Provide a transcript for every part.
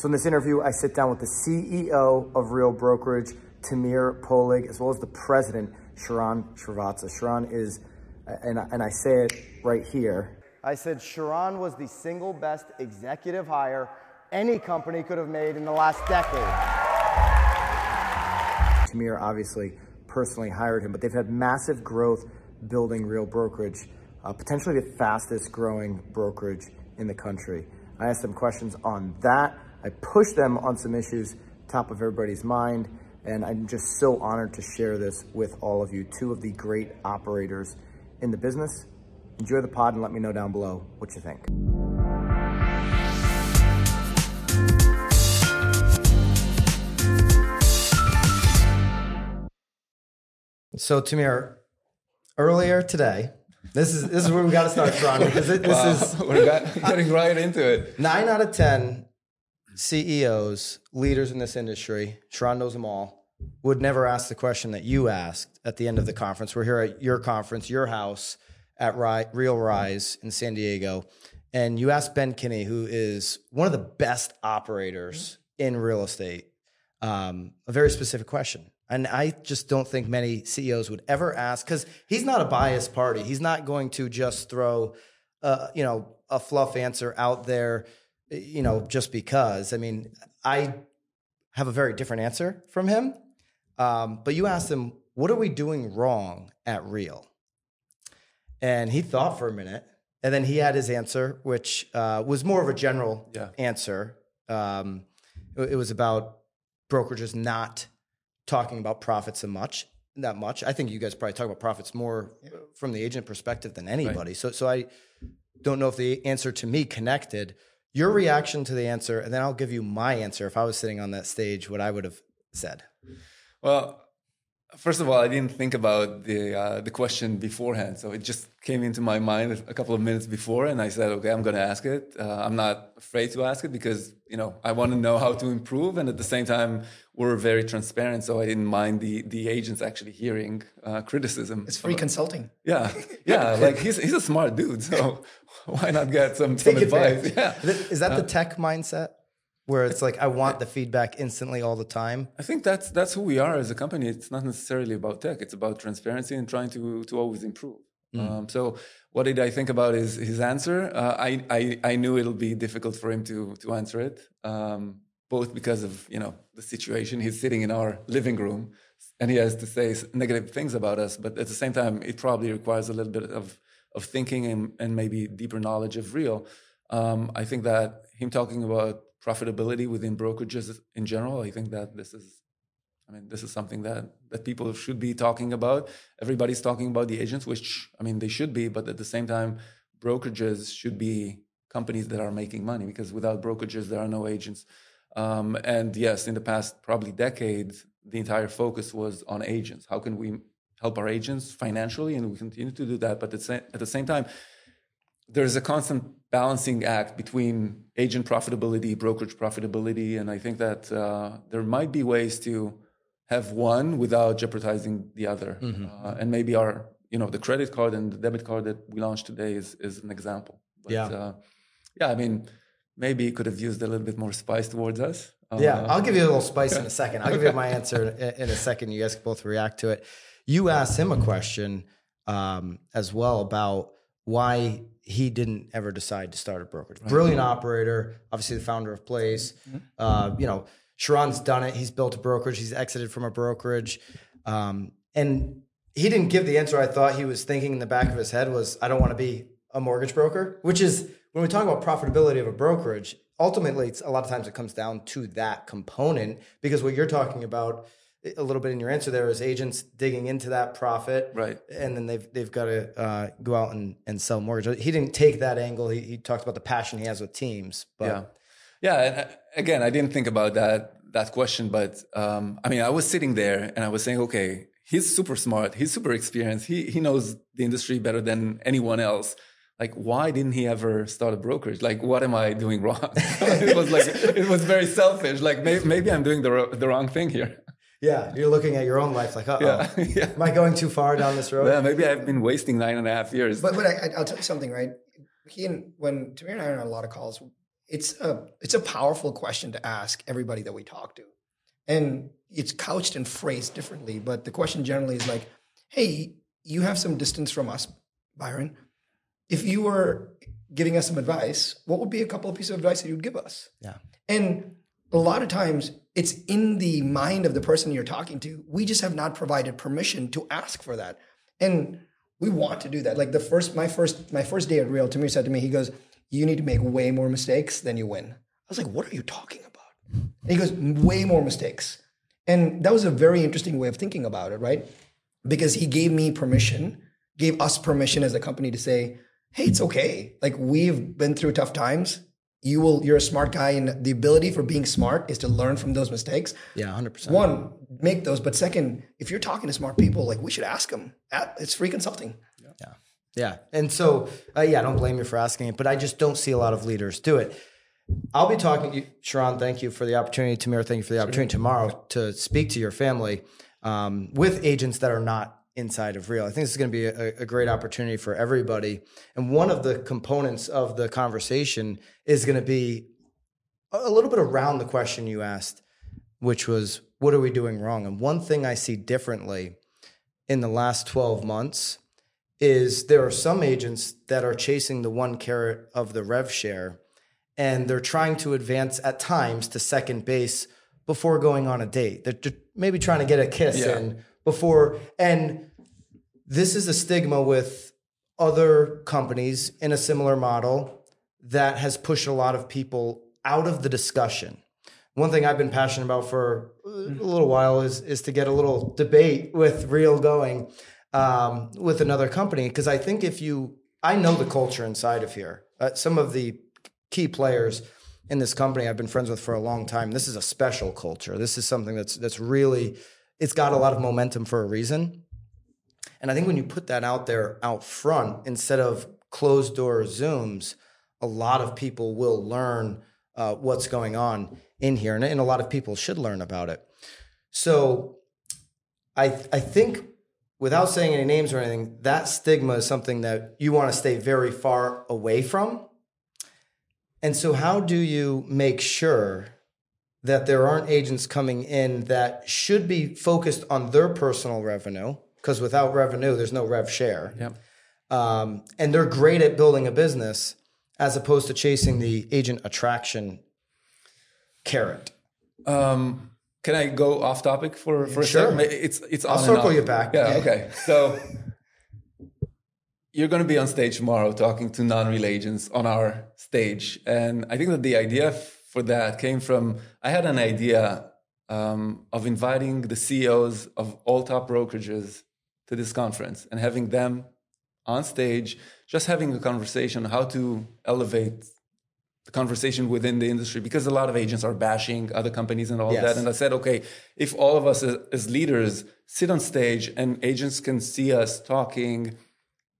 So in this interview, I sit down with the CEO of Real Brokerage, Tamir Poleg, as well as the president, Sharran Srivatsaa. Sharran is, and, and I say it right here. I said Sharran was the single best executive hire any company could have made in the last decade. Tamir obviously personally hired him, but they've had massive growth building Real Brokerage, uh, potentially the fastest growing brokerage in the country. I asked them questions on that. I pushed them on some issues top of everybody's mind, and I'm just so honored to share this with all of you, two of the great operators in the business. Enjoy the pod and let me know down below what you think. So, Tamir, earlier today, this is this is where we got to start, Sean, because it, this wow. is we're getting right into it. Nine out of ten CEOs, leaders in this industry, Sharran knows them all, would never ask the question that you asked at the end of the conference. We're here at your conference, your house at Real Rise in San Diego, and you asked Ben Kinney, who is one of the best operators in real estate, um, a very specific question. And I just don't think many CEOs would ever ask because he's not a biased party. He's not going to just throw, uh, you know, a fluff answer out there, you know, just because. I mean, I have a very different answer from him. Um, but you asked him, "What are we doing wrong at Real?" And he thought for a minute, and then he had his answer, which uh, was more of a general yeah. answer. Um, it, was about brokerages not talking about profits and much that much. I think you guys probably talk about profits more from the agent perspective than anybody. Right. So so I don't know if the answer to me connected. Your reaction to the answer, and then I'll give you my answer if I was sitting on that stage, what I would have said. Well, first of all, I didn't think about the uh, the question beforehand, so it just came into my mind a couple of minutes before, and I said, "Okay, I'm going to ask it. Uh, I'm not afraid to ask it because you know I want to know how to improve, and at the same time, we're very transparent, so I didn't mind the the agents actually hearing uh, criticism. It's free consulting. Yeah, yeah. like he's he's a smart dude, so why not get some, some advice? Yeah. Is that the uh, tech mindset? Where it's like I want the feedback instantly all the time. I think that's that's who we are as a company. It's not necessarily about tech. It's about transparency and trying to to always improve. Mm. Um, so what did I think about his his answer? Uh, I, I I knew it'll be difficult for him to to answer it, um, both because of you know the situation. He's sitting in our living room and he has to say negative things about us, but at the same time, it probably requires a little bit of of thinking and, and maybe deeper knowledge of real. Um, I think that him talking about profitability within brokerages in general. I think that this is, I mean, this is something that that people should be talking about. Everybody's talking about the agents, which I mean they should be, but at the same time, brokerages should be companies that are making money because without brokerages there are no agents. Um, and yes, in the past probably decades, the entire focus was on agents. How can we help our agents financially, and we continue to do that. But at the same time, there's a constant balancing act between agent profitability, brokerage profitability, and I think that uh, there might be ways to have one without jeopardizing the other. Mm-hmm. Uh, and maybe our, you know, the credit card and the debit card that we launched today is is an example. But, yeah, uh, yeah. I mean, maybe he could have used a little bit more spice towards us. yeah, I'll give you a little spice in a second. I'll give you my answer in a second. You guys can both react to it. You asked him a question um, as well about why he didn't ever decide to start a brokerage. Brilliant operator, obviously the founder of Place. Mm-hmm. Uh, you know, Sharran's done it. He's built a brokerage. He's exited from a brokerage, um, and he didn't give the answer I thought he was thinking in the back of his head was, "I don't want to be a mortgage broker," which is when we talk about profitability of a brokerage. Ultimately, it's a lot of times it comes down to that component because what you're talking about a little bit in your answer there is agents digging into that profit, right? And then they've they've got to uh, go out and, and sell mortgage. He didn't take that angle. He, he talked about the passion he has with teams. But. Yeah, yeah. And uh, again, I didn't think about that that question, but um, I mean, I was sitting there and I was saying, okay, he's super smart, he's super experienced, he he knows the industry better than anyone else. Like, why didn't he ever start a brokerage? Like, what am I doing wrong? it was like it was very selfish. Like, maybe, maybe I'm doing the the wrong thing here. Yeah, you're looking at your own life like, oh, yeah, yeah. am I going too far down this road? Yeah, maybe I've been wasting nine and a half years. But, but I, will tell you something, right? He and when Tamir and I are on a lot of calls, it's a it's a powerful question to ask everybody that we talk to, and it's couched and phrased differently. But the question generally is like, "Hey, you have some distance from us, Byron. If you were giving us some advice, what would be a couple of pieces of advice that you'd give us?" Yeah. And a lot of times it's in the mind of the person you're talking to. We just have not provided permission to ask for that. And we want to do that. Like the first, my first, my first day at Real, Tamir said to me, he goes, "You need to make way more mistakes than you win." I was like, "What are you talking about?" And he goes, "Way more mistakes," and that was a very interesting way of thinking about it, right? Because he gave me permission, gave us permission as a company to say, "Hey, it's okay. Like we've been through tough times you will you're a smart guy and the ability for being smart is to learn from those mistakes. Yeah 100% one make those but second if you're talking to smart people like we should ask them it's free consulting. Yeah. Yeah. And so uh, yeah i don't blame you for asking it but i just don't see a lot of leaders do it. I'll be talking to you Sharran thank you for the opportunity tamir thank you for the opportunity tomorrow to speak to your family um, with agents that are not inside of real i think this is going to be a, a, great opportunity for everybody and one of the components of the conversation is going to be a little bit around the question you asked which was what are we doing wrong and one thing i see differently in the last 12 months is there are some agents that are chasing the one carrot of the rev share and they're trying to advance at times to second base before going on a date they're maybe trying to get a kiss yeah. in before. And this is a stigma with other companies in a similar model that has pushed a lot of people out of the discussion. One thing I've been passionate about for a little while is is to get a little debate with Real going um, with another company because I think if you, I know the culture inside of here. Uh, some of the key players in this company I've been friends with for a long time. This is a special culture. This is something that's that's really it's got a lot of momentum for a reason. And I think when you put that out there out front instead of closed door Zooms, a lot of people will learn uh, what's going on in here, and, and, a lot of people should learn about it. So, I I think without saying any names or anything, that stigma is something that you want to stay very far away from. And so, how do you make sure that there aren't agents coming in that should be focused on their personal revenue because without revenue there's no rev share. Yep. um, and they're great at building a business as opposed to chasing the agent attraction carrot. Um, can i go off topic for, for sure. a second? It's it's i'll circle you back. Yeah okay. So you're going to be on stage tomorrow talking to non-real agents on our stage and i think that the idea for that came from I had an idea um, of inviting the CEOs of all top brokerages to this conference and having them on stage, just having a conversation how to elevate the conversation within the industry because a lot of agents are bashing other companies and all yes. that. And I said, okay, if all of us as, as leaders sit on stage and agents can see us talking,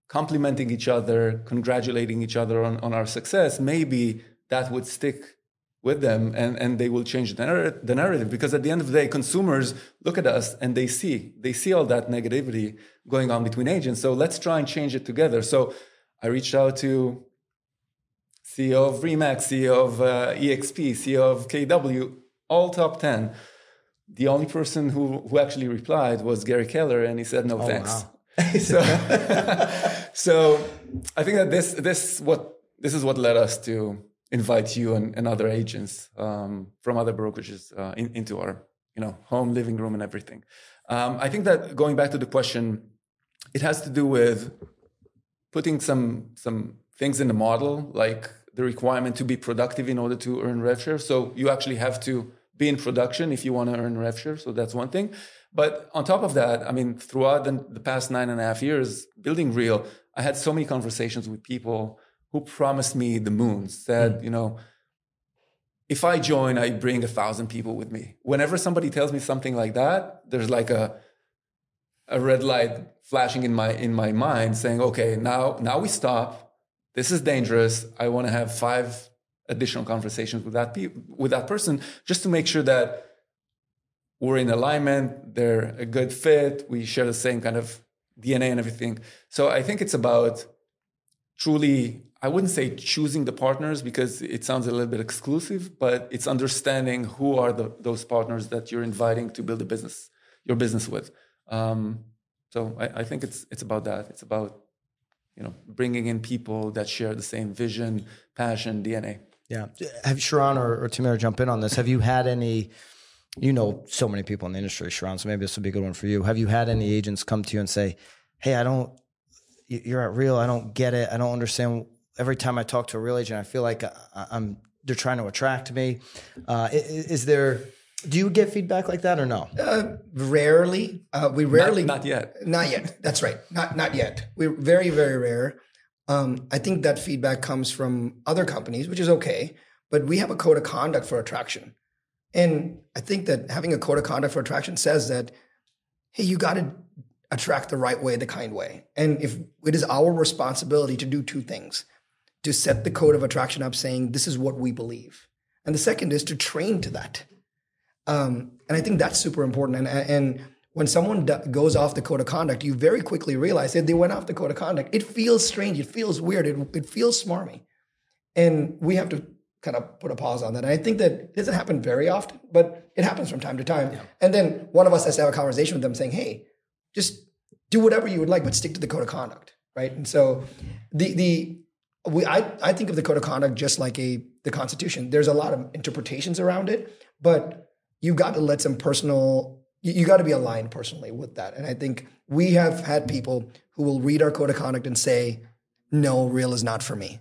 complimenting each other, congratulating each other on, on our success, maybe that would stick with them and, and they will change the, narr- the narrative. Because at the end of the day consumers look at us and they see they see all that negativity going on between agents. So let's try and change it together. So i reached out to ceo of remax ceo of uh, exp ceo of kw all top 10 the only person who, who actually replied was gary keller and he said no oh, thanks. wow. so, so i think that this this what this is what led us to invite you and, and other agents um, from other brokerages uh, in, into our you know home living room and everything. Um, i think that going back to the question it has to do with putting some some things in the model like the requirement to be productive in order to earn rev share. So you actually have to be in production if you want to earn rev share so that's one thing. But on top of that i mean throughout the, the past nine and a half years building real i had so many conversations with people who promised me the moon said, mm. you know, if I join, I bring a thousand people with me. Whenever somebody tells me something like that, there's like a a red light flashing in my in my mind saying, okay, now now we stop. This is dangerous. I want to have five additional conversations with that pe- with that person just to make sure that we're in alignment, they're a good fit, we share the same kind of DNA and everything. So I think it's about truly I wouldn't say choosing the partners because it sounds a little bit exclusive, but it's understanding who are the, those partners that you're inviting to build a business, your business with. Um, so I, I, think it's it's about that. It's about you know bringing in people that share the same vision, passion, DNA. Yeah. Have Sharran or, or Tamir jump in on this? Have you had any? You know so many people in the industry, Sharran. So maybe this would be a good one for you. Have you had any agents come to you and say, "Hey, I don't. You're at real. I don't get it. I don't understand every time I talk to a real agent, I feel like I, am they're trying to attract me. Uh, is, is, there? Do you get feedback like that or no? Uh, rarely. Uh, we rarely. Not, not, yet. Not yet. That's right. Not not yet. We're very very rare. Um, I think that feedback comes from other companies, which is okay. But we have a code of conduct for attraction, and I think that having a code of conduct for attraction says that, hey, you got to attract the right way, the kind way. And if it is our responsibility to do two things to set the code of attraction up saying this is what we believe. And the second is to train to that. Um, and i think that's super important. And, and when someone goes off the code of conduct you very quickly realize that they went off the code of conduct. It feels strange. It feels weird. It, it feels smarmy. And we have to kind of put a pause on that. And i think that it doesn't happen very often but it happens from time to time. Yeah. and then one of us has to have a conversation with them saying hey just do whatever you would like but stick to the code of conduct. Right? And so the the we I, I think of the code of conduct just like a the constitution. There's a lot of interpretations around it but you've got to let some personal you, you got to be aligned personally with that. And i think we have had people who will read our code of conduct and say no real is not for me.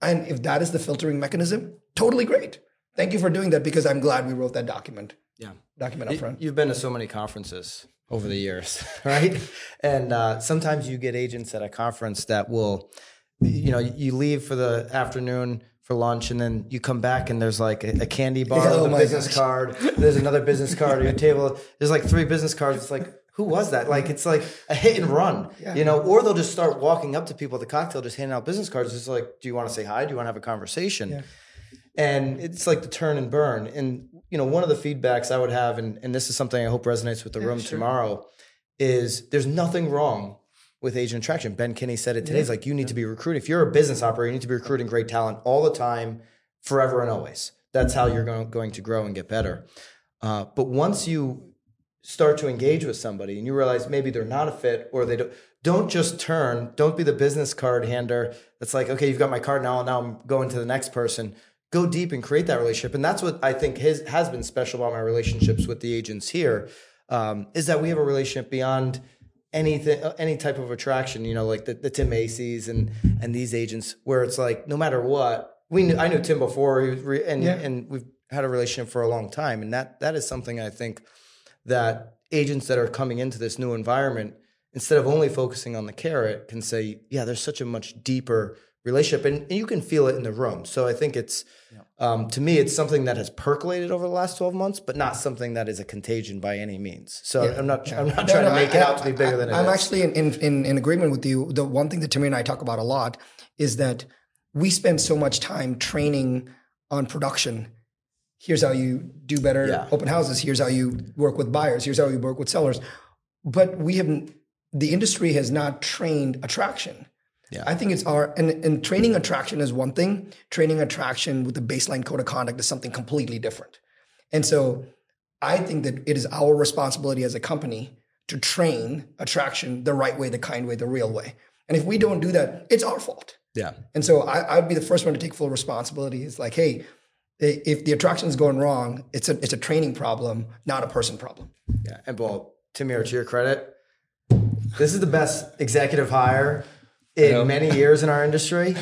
And if that is the filtering mechanism totally great. Thank you for doing that because i'm glad we wrote that document. Yeah. Document up front. you've been to so many conferences over the years right? And uh, sometimes you get agents at a conference that will you know, you leave for the afternoon for lunch and then you come back and there's like a, a candy bar oh with a business gosh. card. There's another business card on your table. There's like three business cards. It's like, who was that? Like it's like a hit and run, yeah. you know, or they'll just start walking up to people at the cocktail, just handing out business cards. It's like, do you want to say hi? Do you want to have a conversation? Yeah. And it's like the turn and burn. And, you know, one of the feedbacks I would have, and, and this is something I hope resonates with the yeah, room sure. tomorrow, is there's nothing wrong with agent attraction. Ben Kinney said it today. Yeah. He's like, you need to be recruiting. If you're a business operator, you need to be recruiting great talent all the time, forever and always. That's how you're going, going to grow and get better. Uh, but once you start to engage with somebody and you realize maybe they're not a fit or they don't, don't just turn. Don't be the business card hander that's like, okay, you've got my card now. Now I'm going to the next person. Go deep and create that relationship. And that's what I think his, has been special about my relationships with the agents here um, is that we have a relationship beyond – anything uh, any type of attraction you know like the, the tim macy's and and these agents where it's like no matter what we knew i knew tim before re, and yeah. and we've had a relationship for a long time and that that is something i think that agents that are coming into this new environment instead of only focusing on the carrot can say yeah there's such a much deeper relationship and, and you can feel it in the room. So i think it's yeah. um, to me it's something that has percolated over the last 12 months but not something that is a contagion by any means. So yeah. i'm not i'm not no, trying no, to make I, it out to be bigger I, than it i'm is. actually in, in, in agreement with you. The one thing that Tamir and i talk about a lot is that we spend so much time training on production. Here's how you do better yeah. open houses. Here's how you work with buyers. Here's how you work with sellers. But we have the industry has not trained attraction yeah. I think it's our and, and training attraction is one thing. Training attraction with the baseline code of conduct is something completely different. And so I think that it is our responsibility as a company to train attraction the right way, the kind way, the real way. And if we don't do that, it's our fault. Yeah. And so I, would be the first one to take full responsibility. It's like, hey, if the attraction is going wrong, it's a it's a training problem, not a person problem. Yeah. And well, Tamir, to your credit, this is the best executive hire in many years in our industry.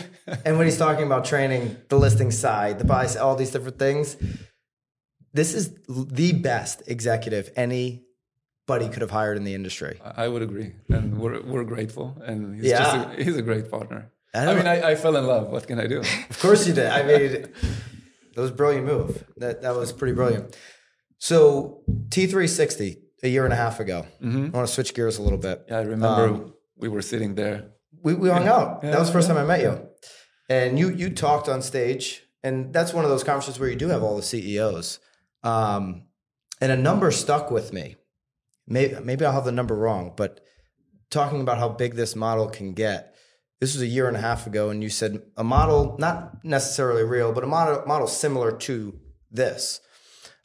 and when he's talking about training the listing side, the buy, all these different things, this is the best executive anybody could have hired in the industry. I would agree, and we're we're grateful, and he's yeah. just a, he's a great partner. I, I mean, I, I, fell in love. What can I do? Of course you did. I mean, that was a brilliant move. That that was pretty brilliant. So T three sixty a year and a half ago. Mm-hmm. I want to switch gears a little bit. Yeah, I remember um, we were sitting there we, we hung out. Yeah, that was the first time I met you. And you you talked on stage, and that's one of those conferences where you do have all the CEOs. Um, and a number stuck with me. Maybe maybe I'll have the number wrong, but talking about how big this model can get, this was a year and a half ago, and you said a model, not necessarily real, but a model, model similar to this.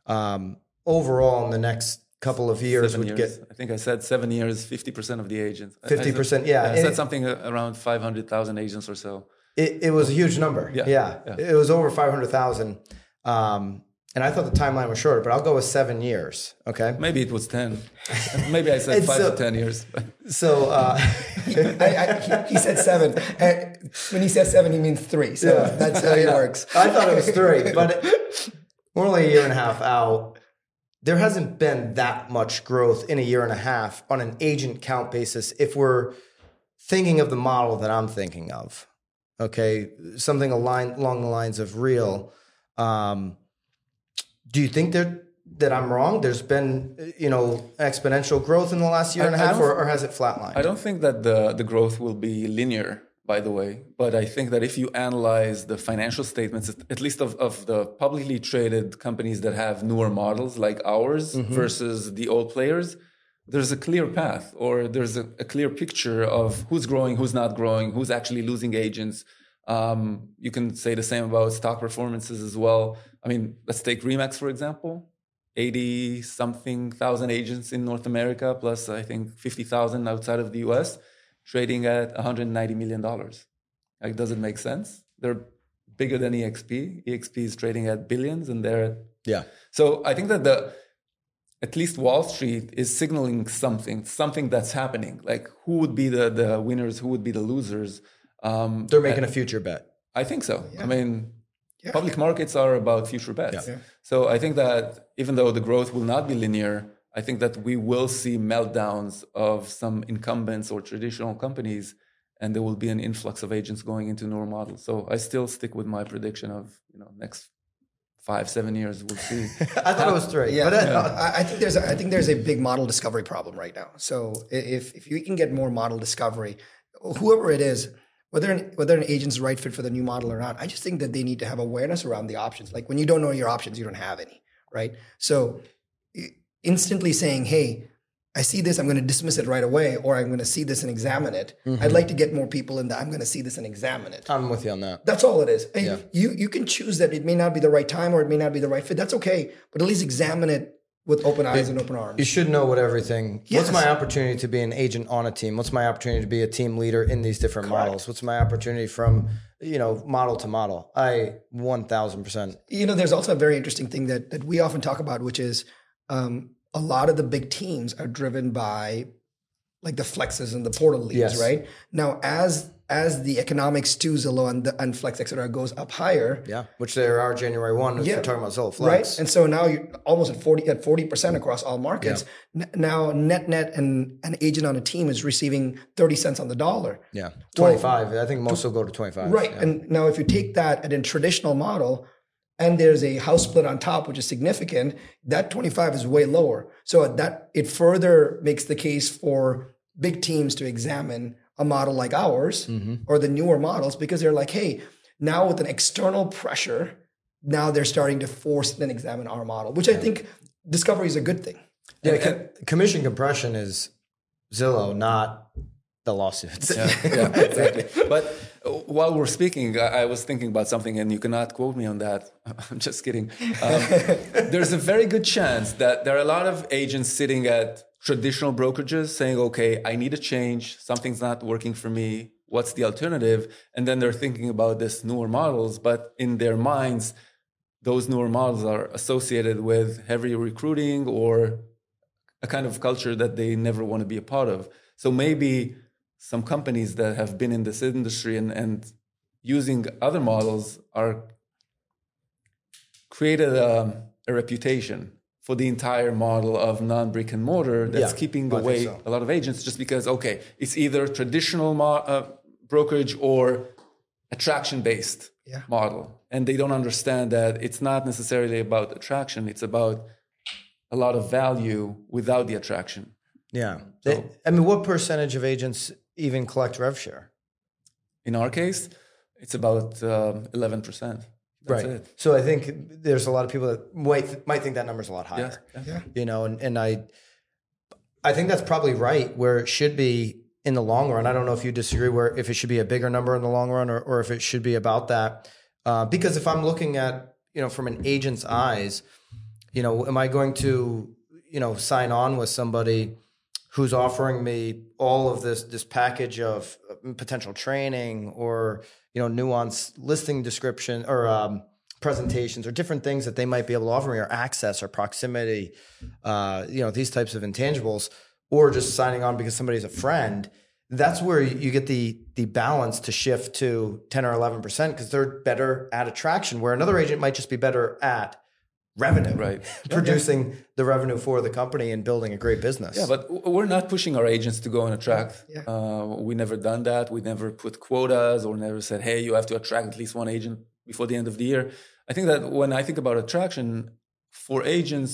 Um, overall, in the next couple of years, Seven would years. get I think I said seven years, fifty percent of the agents. I- I said- 50%, yeah. I said it- something uh, around five hundred thousand agents or so. it, it was a huge number. Yeah, yeah, yeah. it was over five hundred thousand. Um, and I thought the timeline was shorter, but I'll go with seven years. Okay, Maybe it was ten. Maybe I said five so- to ten years. so uh, I, I, he, he said seven. And when he says seven, he means three. So that's how it works. I thought it was three, but we're only a year and a half out. There hasn't been that much growth in a year and a half on an agent count basis. If we're thinking of the model that I'm thinking of, okay, something aligned along the lines of real. Um, do you think that that I'm wrong? There's been you know exponential growth in the last year and a half, or, or has it flatlined? I don't think that the, the growth will be linear, by the way. But I think that if you analyze the financial statements, at- least of, of the publicly traded companies that have newer models like ours versus the old players, there's a clear path or there's a, a clear picture of who's growing, who's not growing, who's actually losing agents. Um, you can say the same about stock performances as well. I mean, let's take Remax, for example. 80 something thousand agents in North America, plus I think 50,000 outside of the US, trading at 190 million dollars. Like, does it make sense? They're bigger than EXP. EXP is trading at billions, and they're at yeah, so I think that the at least Wall Street is signaling something, something that's happening. Like who would be the the winners, who would be the losers. Um, they're making a future bet. I think so. I mean, Yeah. public markets are about future bets. Yeah. So I think that even though the growth will not be linear, I think that we will see meltdowns of some incumbents or traditional companies, and there will be an influx of agents going into newer models. So I still stick with my prediction of you know next five seven years we'll see. I thought it was three. Yeah, but uh, I, I think there's a, I think there's a big model discovery problem right now. So if if you can get more model discovery, whoever it is, whether an, whether an agent's the right fit for the new model or not, I just think that they need to have awareness around the options. Like when you don't know your options, you don't have any, right? So i- instantly saying, "Hey, I see this, I'm going to dismiss it right away, or I'm going to see this and examine it." I'd mm-hmm. like to get more people in that. I'm going to see this and examine it. I'm with you on that. That's all it is. And You you can choose that it may not be the right time or it may not be the right fit. That's okay, but at least examine it with open eyes and open arms. You should know what everything. What's my opportunity to be an agent on a team? What's my opportunity to be a team leader in these different models? What's my opportunity from you know model to model? I one thousand percent. you know, there's also a very interesting thing that that we often talk about, which is um, a lot of the big teams are driven by like the flexes and the portal leads, Yes. right? Now, as as the economics to Zillow and, the, and Flex, et cetera, goes up higher, Yeah, which there are January one. Yeah. Yeah. we're talking about Zillow Flex. right? And so now you're almost at forty at forty percent across all markets. N- now, net net and an agent on a team is receiving thirty cents on the dollar. yeah, twenty five. I think most will go to twenty five. Right. And now if you take that at a traditional model and there's a house split on top, which is significant, that 25 is way lower. So that it further makes the case for big teams to examine a model like ours mm-hmm. or the newer models because they're like, hey, now with an external pressure, now they're starting to force and examine our model, which I think discovery is a good thing. Yeah, co- commission compression is Zillow, not the lawsuits. yeah, yeah, exactly. But while we're speaking, I, I was thinking about something, and you cannot quote me on that. I'm just kidding. Um, there's a very good chance that there are a lot of agents sitting at traditional brokerages saying, "Okay, I need a change. Something's not working for me. What's the alternative?" And then they're thinking about this newer models, but in their minds, those newer models are associated with heavy recruiting or a kind of culture that they never want to be a part of. So maybe some companies that have been in this industry and, and using other models are created a, a reputation for the entire model of non-brick and mortar that's Yeah, keeping away so. a lot of agents just because okay it's either traditional mo- uh, brokerage or attraction based Yeah. model and they don't understand that it's not necessarily about attraction it's about a lot of value without the attraction yeah. They- I mean, what percentage of agents even collect rev share? in our case it's about um, 11% That's right. it. So I think there's a lot of people that might might think that number's a lot higher. Yes. Yeah. You know, and, and I I think that's probably right where it should be in the long run. I don't know if you disagree where if it should be a bigger number in the long run or, or if it should be about that. Uh, because if I'm looking at, you know, from an agent's eyes, you know, am I going to, you know, sign on with somebody who's offering me all of this this package of uh, potential training or you know nuanced listing description or um, presentations or different things that they might be able to offer me or access or proximity, uh, you know, these types of intangibles, or just signing on because somebody's a friend. That's where you get the the balance to shift to ten or eleven percent because they're better at attraction. Where another agent might just be better at revenue, Right. producing the revenue for the company and building a great business. Yeah, but we're not pushing our agents to go and attract. Yeah. Uh, we never done that. We never put quotas or never said, hey, you have to attract at least one agent before the end of the year. I think that when I think about attraction for agents,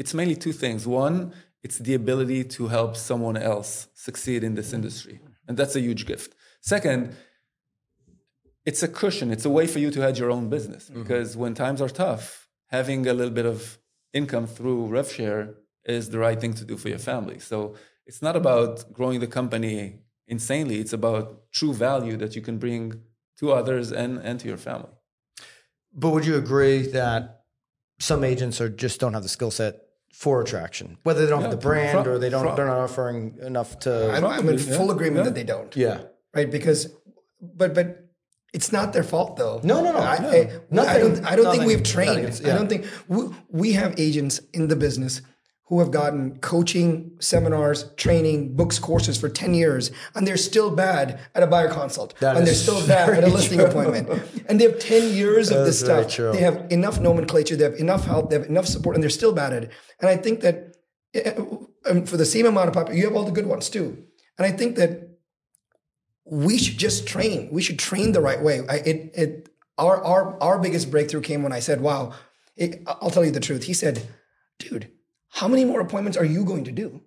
it's mainly two things. One, it's the ability to help someone else succeed in this industry. And that's a huge gift. Second, it's a cushion. It's a way for you to hedge your own business because when times are tough, having a little bit of income through RevShare is the right thing to do for your family. So it's not about growing the company insanely. It's about true value that you can bring to others and, and to your family. But would you agree that some agents are just don't have the skill set for attraction, whether they don't have the brand pro- or they don't pro- they're not offering enough to I'm, I'm in Probably, full yeah. agreement Yeah. that they don't. yeah. Right. Because, but, but it's not their fault though. No, no, no, I, no. I, I Nothing- don't, I don't think we've trained. against- I don't think we, we have agents in the business who have gotten coaching, seminars, training, books, courses for 10 years, and they're still bad at a buyer consult. That and they're still bad at a listing true. appointment. And they have 10 years of this stuff. true. They have enough nomenclature, they have enough help, they have enough support, and they're still bad at it. And I think that eh, um, for the same amount of population, you have all the good ones too. And I think that we should just train. We should train the right way. I, it, it, our, our, our biggest breakthrough came when I said, wow, it, I'll tell you the truth. He said, dude, how many more appointments are you going to do?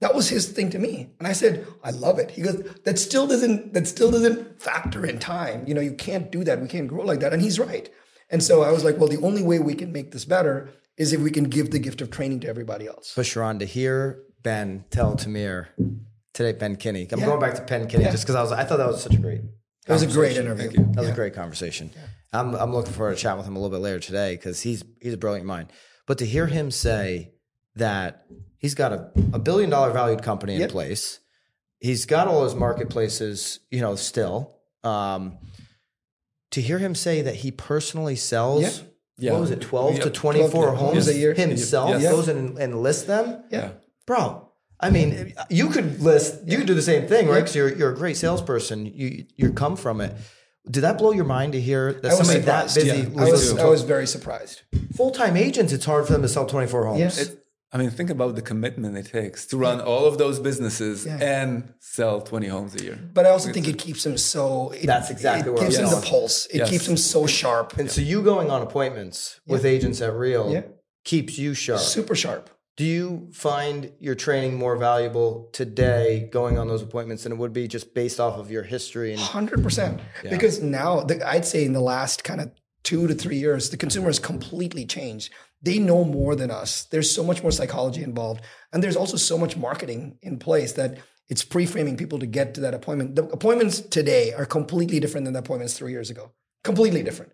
That was his thing to me. And I said, I love it. He goes, that still doesn't, that still doesn't factor in time. You know, you can't do that. We can't grow like that. And he's right. And so I was like, well, the only way we can make this better is if we can give the gift of training to everybody else. But Sharran, to hear Ben tell Tamir today, Ben Kinney. I'm Yeah. going back to Ben Kinney just because I was I thought that was such a great That was a great interview. That was a great conversation. I'm I'm looking forward to chat with him a little bit later today because he's he's a brilliant mind. But to hear him say that he's got a, a billion dollar valued company in Yep. place, he's got all his marketplaces, you know, still. Um, to hear him say that he personally sells, Yeah. Yeah. what was it, twelve to twenty four homes a year. himself, Yes. goes and, and lists them Yeah. bro. I mean, you could list, you could do the same thing, right? Because you're you're a great salesperson. You you come from it. Did that blow your mind to hear that I was somebody that surprised. busy Yeah. I was, was I was very surprised. full time agents? It's hard for them to sell 24 homes. Yes. It, I mean, think about the commitment it takes to run all of those businesses Yeah. and sell 20 homes a year. But I also think it keeps them so. It, That's exactly it where I gives was him the going. pulse. It Yes. keeps them so sharp, And so you going on appointments with agents at Real Yeah. keeps you sharp. super sharp. Do you find your training more valuable today going on those appointments than it would be just based off of your history and Hundred percent. Because now, the, I'd say in the last kind of two to three years, the consumer has completely changed. They know more than us. There's so much more psychology involved, and there's also so much marketing in place that it's pre-framing people to get to that appointment. The appointments today are completely different than the appointments three years ago. Completely different.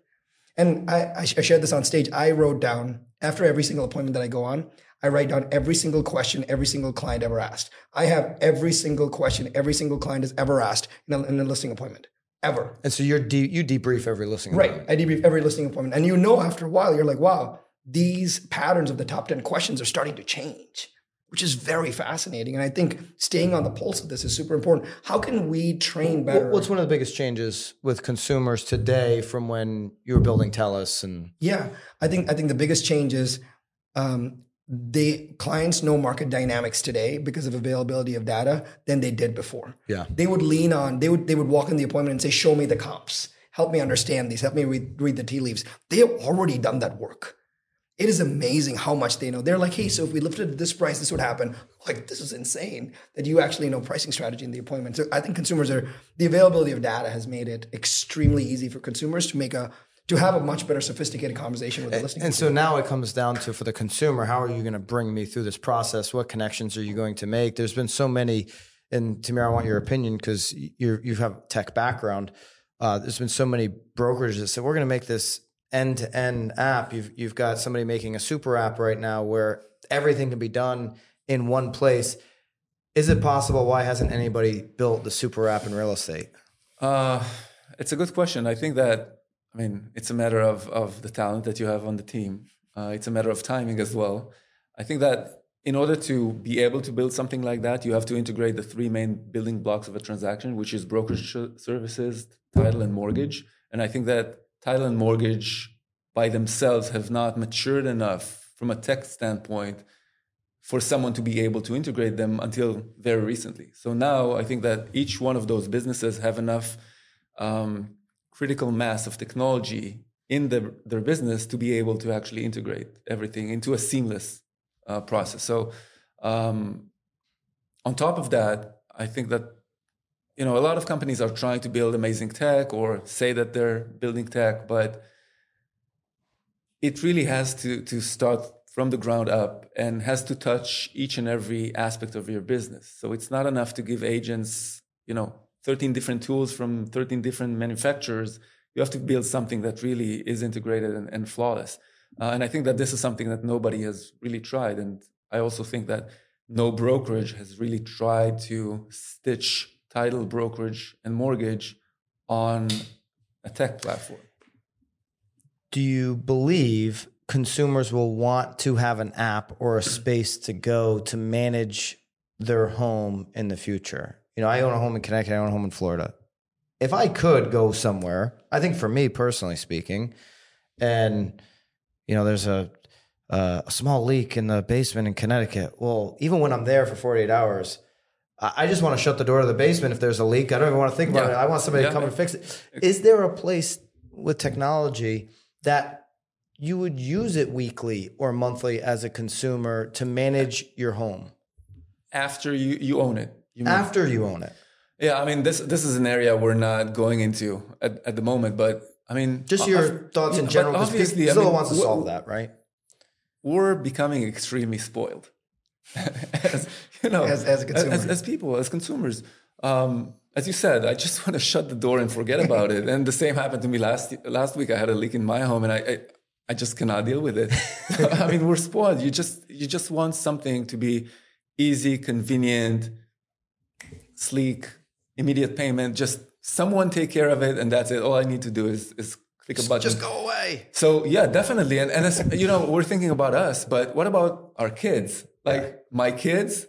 And I, I shared this on stage. I wrote down after every single appointment that I go on, I write down every single question every single client ever asked. I have every single question every single client has ever asked in a, in a listing appointment, ever. and so you're de- you debrief every listing. Right. appointment. I debrief every listing appointment. And you know, after a while, you're like, wow, these patterns of the top 10 questions are starting to change, which is very fascinating. And I think staying on the pulse of this is super important. How can we train better? What's one of the biggest changes with consumers today from when you were building Teles and Yeah, I think I think the biggest change is um, the clients know market dynamics today because of availability of data than they did before. Yeah. they would lean on they would they would walk in the appointment and say, "Show me the comps, help me understand these, help me read, read the tea leaves." They have already done that work. It is amazing how much they know. They're like, "Hey, so if we lifted this price, this would happen." Like, this is insane that you actually know pricing strategy in the appointment. So I think consumers are the availability of data has made it extremely easy for consumers to make a to have a much better sophisticated conversation with the listing. And so now it comes down to for the consumer, how are you going to bring me through this process? What connections are you going to make? There's been so many and Tamir, I want your opinion because you you have tech background. Uh, there's been so many brokerages that said we're going to make this end to end app. You've you've got somebody making a super app right now where everything can be done in one place. Is it possible? Why hasn't anybody built the super app in real estate? Uh, it's a good question. I think that I mean it's a matter of of the talent that you have on the team. Uh, it's a matter of timing as well. I think that in order to be able to build something like that, you have to integrate the three main building blocks of a transaction, which is brokerage services, title, and mortgage. And I think that title and mortgage by themselves have not matured enough from a tech standpoint for someone to be able to integrate them until very recently. So now I think that each one of those businesses have enough um, critical mass of technology in the, their business to be able to actually integrate everything into a seamless uh, process. So um, on top of that, I think that you know a lot of companies are trying to build amazing tech or say that they're building tech, but it really has to to start from the ground up and has to touch each and every aspect of your business. So it's not enough to give agents, you know, 13 different tools from 13 different manufacturers. You have to build something that really is integrated and, and flawless. Uh, and I think that this is something that nobody has really tried. And I also think that no brokerage has really tried to stitch title brokerage and mortgage on a tech platform. Do you believe consumers will want to have an app or a space to go to manage their home in the future. You know, I own a home in Connecticut, I own a home in Florida. If I could go somewhere, I think for me personally speaking, and you know, there's a a small leak in the basement in Connecticut. Well, even when I'm there for 48 hours, I just want to shut the door to the basement if there's a leak. I don't even want to think about yeah. it. I want somebody yeah. to come and fix it. Is there a place with technology that you would use it weekly or monthly as a consumer to manage your home after you, you own it. You after you own it. Yeah, I mean this this is an area we're not going into at, at the moment, but I mean just your uh, thoughts in general. Obviously, Zillow I mean, wants to solve that, right? We're becoming extremely spoiled, as you know, as, as, as, as people, as consumers. Um, as you said, I just want to shut the door and forget about it. And the same happened to me last last week. I had a leak in my home, and I, I I just cannot deal with it. I mean, we're spoiled. You just you just want something to be easy, convenient, sleek, immediate payment. Just someone take care of it, and that's it. All I need to do is is click a button. Just go away. So yeah, definitely. And and you know, we're thinking about us, but what about our kids? Like my kids,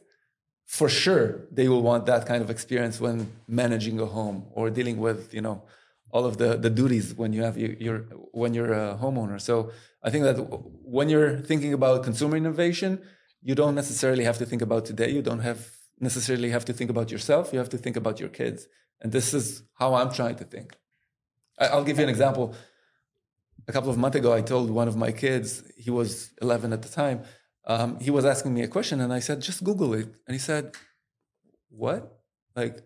for sure, they will want that kind of experience when managing a home or dealing with you know all of the, the duties when you have your, your when you're a homeowner. So I think that when you're thinking about consumer innovation, you don't necessarily have to think about today. You don't have necessarily have to think about yourself. You have to think about your kids. And this is how I'm trying to think. I'll give you an example. A couple of months ago, I told one of my kids, he was 11 at the time, um, he was asking me a question, and I said, just Google it. And he said, What? Like,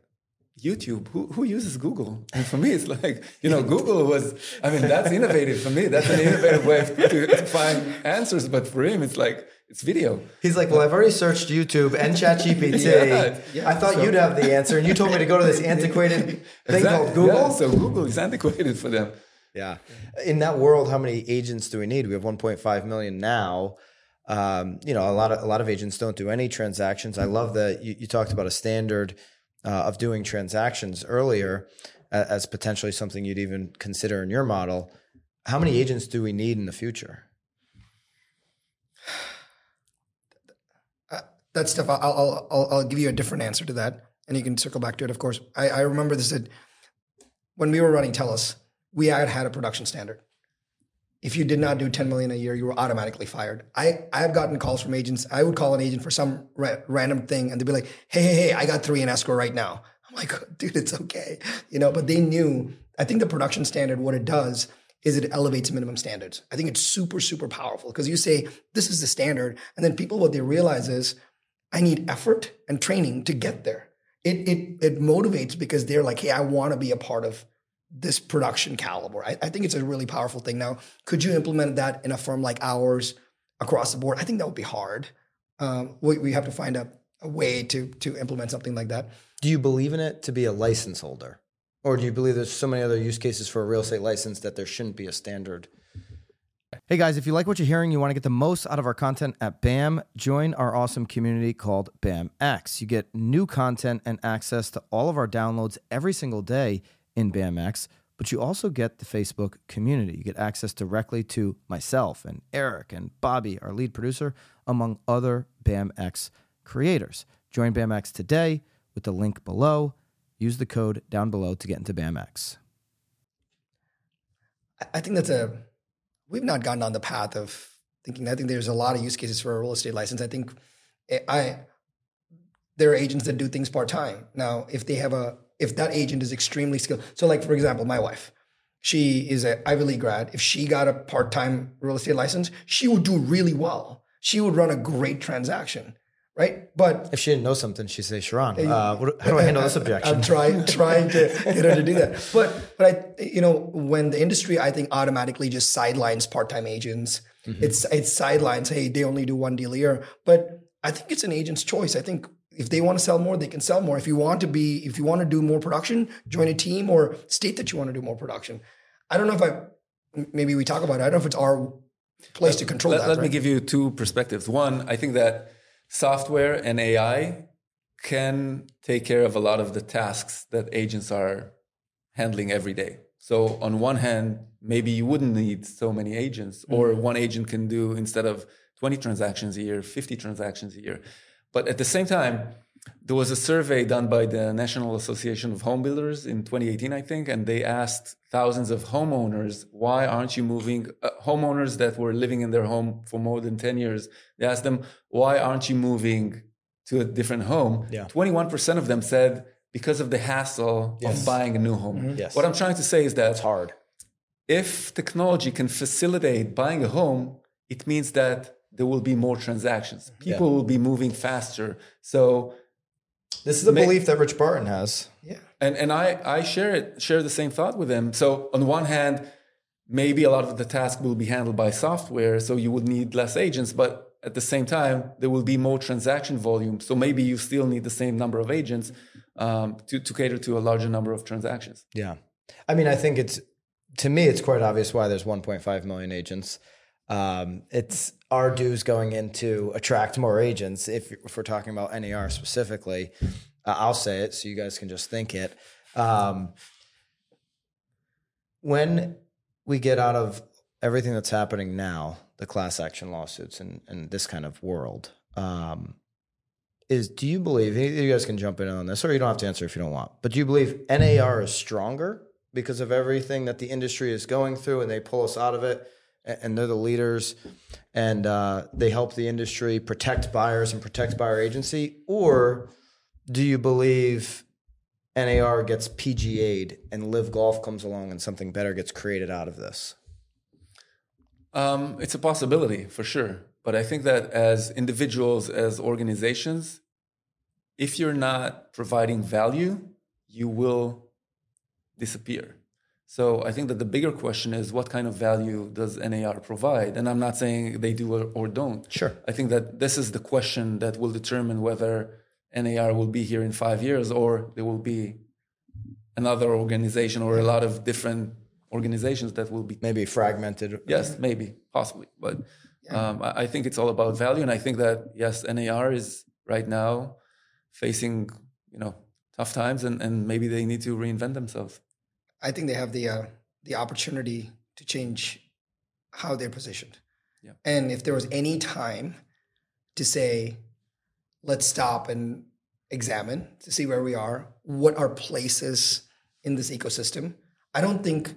YouTube. Who, who uses Google? And for me, it's like, you know, Google was, I mean, that's innovative for me. That's an innovative way to, to find answers. But for him, it's like, it's video. He's like, well, I've already searched YouTube and ChatGPT. yeah, yeah. I thought so, you'd have the answer, and you told me to go to this antiquated thing exactly, called Google. Yeah, so Google is antiquated for them. Yeah. In that world, how many agents do we need? We have 1.5 million now. Um, you know, a lot of a lot of agents don't do any transactions. I love that you, you talked about a standard uh, of doing transactions earlier as potentially something you'd even consider in your model. How many agents do we need in the future? Uh, that's tough. I'll, I'll, I'll give you a different answer to that, and you can circle back to it. Of course, I, I remember this that when we were running Teles, we had had a production standard if you did not do 10 million a year, you were automatically fired. I, I've gotten calls from agents. I would call an agent for some ra- random thing and they'd be like, hey, hey, hey, I got three in escrow right now. I'm like, dude, it's okay. You know, but they knew, I think the production standard, what it does is it elevates minimum standards. I think it's super, super powerful because you say, this is the standard. And then people, what they realize is, I need effort and training to get there. It, it, it motivates because they're like, hey, I want to be a part of this production caliber. I, I, think it's a really powerful thing. Now, could you implement that in a firm like ours across the board? I think that would be hard. Um, we, we have to find a, a way to to implement something like that. Do you believe in it to be a license holder? Or do you believe there's so many other use cases for a real estate license that there shouldn't be a standard? Hey guys, if you like what you're hearing, you want to get the most out of our content at BAM, join our awesome community called BAMX. You get new content and access to all of our downloads every single day in BAMX, but you also get the Facebook community. You get access directly to myself and Eric and Bobby, our lead producer, among other BAMX creators. Join BAMX today with the link below. Use the code down below to get into BAMX. I think that's a we've not gone down the path of thinking. I think there's a lot of use cases for a real estate license. I think eh, I there are agents that do things part time. Now, if they have a if that agent is extremely skilled, so like for example, my wife, she is a Ivy League grad. If she got a part time real estate license, she would do really well. She would run a great transaction right? But if she didn't know something, she'd say, Sharran, uh, what, how do I handle this objection? I'm trying trying to get her to do that. But but I you know when the industry I think automatically just sidelines part time agents. Mm-hmm. It's it's sidelines. Hey, they only do one deal a year. But I think it's an agent's choice. I think if they want to sell more, they can sell more. If you want to be, if you want to do more production, join a team or state that you want to do more production. I don't know if I maybe we talk about it. I don't know if it's our place let, to control let, that. Let right? me give you two perspectives. One, I think that software and AI can take care of a lot of the tasks that agents are handling every day. So on one hand, maybe you wouldn't need so many agents, or mm-hmm. one agent can do instead of 20 transactions a year, 50 transactions a year. But at the same time, there was a survey done by the National Association of Home Builders in 2018, I think, and they asked thousands of homeowners, why aren't you moving? Uh, homeowners that were living in their home for more than 10 years, they asked them, why aren't you moving to a different home? Yeah. 21% of them said, because of the hassle yes. of buying a new home. Mm-hmm. Yes. What I'm trying to say is that it's hard. If technology can facilitate buying a home, it means that there will be more transactions. People yeah. will be moving faster. So this is a belief that Rich Barton has. Yeah. And and I I share it share the same thought with him. So on one hand, maybe a lot of the task will be handled by software, so you would need less agents, but at the same time, there will be more transaction volume. So maybe you still need the same number of agents um, to, to cater to a larger number of transactions. Yeah. I mean, I think it's, to me, it's quite obvious why there's 1.5 million agents. Um, it's our dues going in to attract more agents. If, if we're talking about NAR specifically, uh, I'll say it so you guys can just think it. Um, when we get out of everything that's happening now, the class action lawsuits and, and this kind of world, um, is do you believe you guys can jump in on this or you don't have to answer if you don't want, but do you believe NAR is stronger because of everything that the industry is going through and they pull us out of it? And they're the leaders and uh, they help the industry protect buyers and protect buyer agency or do you believe nar gets pga'd and LIV golf comes along and something better gets created out of this? Um, it's a possibility for sure. But i think that as individuals as organizations if you're not providing value you will disappear so I think that the bigger question is what kind of value does NAR provide? And I'm not saying they do or, or don't. Sure. I think that this is the question that will determine whether NAR will be here in five years or there will be another organization or a lot of different organizations that will be maybe fragmented. Yes, maybe, possibly. But um, I, I think it's all about value, and I think that yes, NAR is right now facing you know tough times, and, and maybe they need to reinvent themselves. I think they have the uh, the opportunity to change how they're positioned. Yeah. And if there was any time to say, let's stop and examine to see where we are, what our places in this ecosystem, I don't think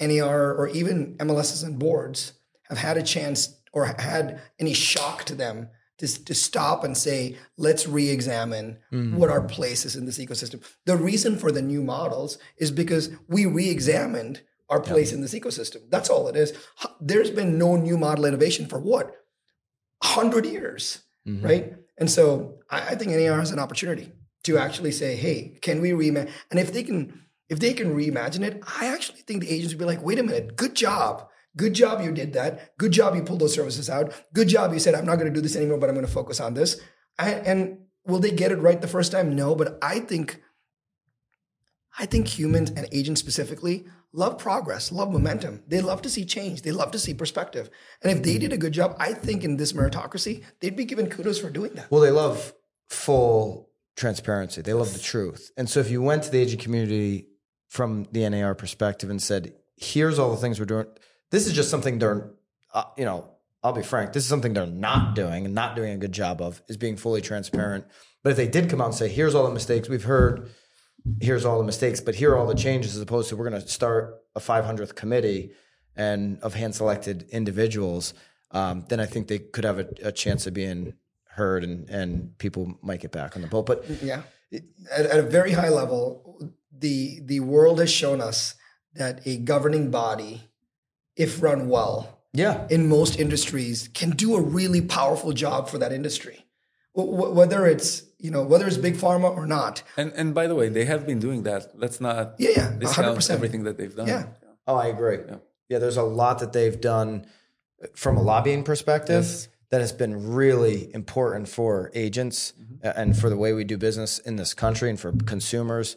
NAR or even MLSs and boards have had a chance or had any shock to them to, to stop and say, let's re-examine mm-hmm. what our place is in this ecosystem. The reason for the new models is because we re-examined our place in this ecosystem. That's all it is. There's been no new model innovation for what? 100 years, mm-hmm. right? And so I, I, think NAR has an opportunity to actually say, hey, can we reimagine? And if they can, if they can reimagine it, I actually think the agents would be like, wait a minute, good job. Good job you did that. Good job you pulled those services out. Good job you said, I'm not going to do this anymore, but I'm going to focus on this. and will they get it right the first time? No, but I think I think humans and agents specifically love progress, love momentum. They love to see change. They love to see perspective. And if they did a good job, I think in this meritocracy, they'd be given kudos for doing that. Well, they love full transparency. They love the truth. And so if you went to the agent community from the NAR perspective and said, here's all the things we're doing, this is just something they're, uh, you know, I'll be frank, this is something they're not doing and not doing a good job of is being fully transparent. But if they did come out and say, here's all the mistakes we've heard, here's all the mistakes, but here are all the changes, as opposed to we're going to start a 500th committee and of hand selected individuals, um, then I think they could have a, a, chance of being heard and, and people might get back on the boat. But yeah, at, at a very high level, the the world has shown us that a governing body, if run well, yeah, in most industries, can do a really powerful job for that industry whether it's you know whether it's big pharma or not. And and by the way, they have been doing that. Let's not yeah yeah discount 100%. everything that they've done. Yeah. Oh, I agree. Yeah. yeah, there's a lot that they've done from a lobbying perspective yes. that has been really important for agents mm-hmm. and for the way we do business in this country and for consumers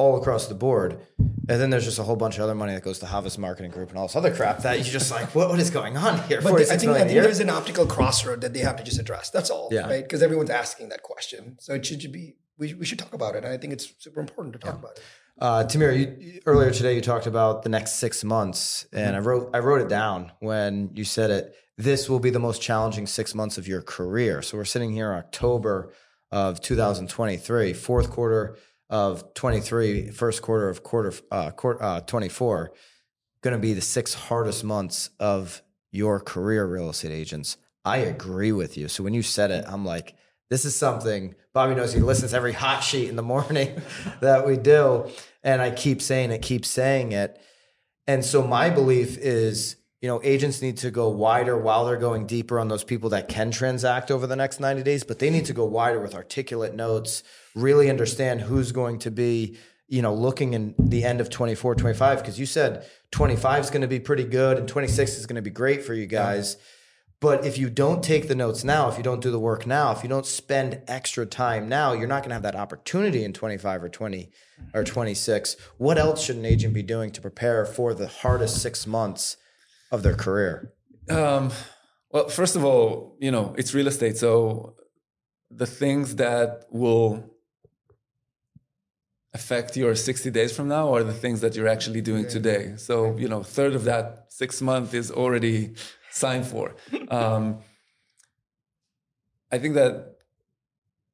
all across the board. And then there's just a whole bunch of other money that goes to Havas Marketing Group and all this other crap that you're just like, what, what is going on here? But I think, I think there's an optical crossroad that they have to just address. That's all, yeah. right? Because everyone's asking that question. So it should be, we, we should talk about it. And I think it's super important to talk yeah. about it. Uh, Tamir, you, earlier today you talked about the next six months, and I wrote I wrote it down when you said it. This will be the most challenging six months of your career. So we're sitting here October of 2023, fourth quarter of 23, first quarter of quarter, uh, quarter uh, 24, going to be the six hardest months of your career, real estate agents. I agree with you. So when you said it, I'm like, this is something Bobby knows he listens every hot sheet in the morning that we do. And I keep saying it, keep saying it. And so my belief is, you know, agents need to go wider while they're going deeper on those people that can transact over the next 90 days, but they need to go wider with articulate notes, really understand who's going to be you know looking in the end of 24 25 because you said 25 is going to be pretty good and 26 is going to be great for you guys. But if you don't take the notes now if you don't do the work now if you don't spend extra time now you're not going to have that opportunity in 25 or 20 or 26 what else should an agent be doing to prepare for the hardest six months of their career? Um, well first of all you know it's real estate so the things that will affect your 60 days from now or the things that you're actually doing today? So you know third of that six month is already signed for. Um, i think that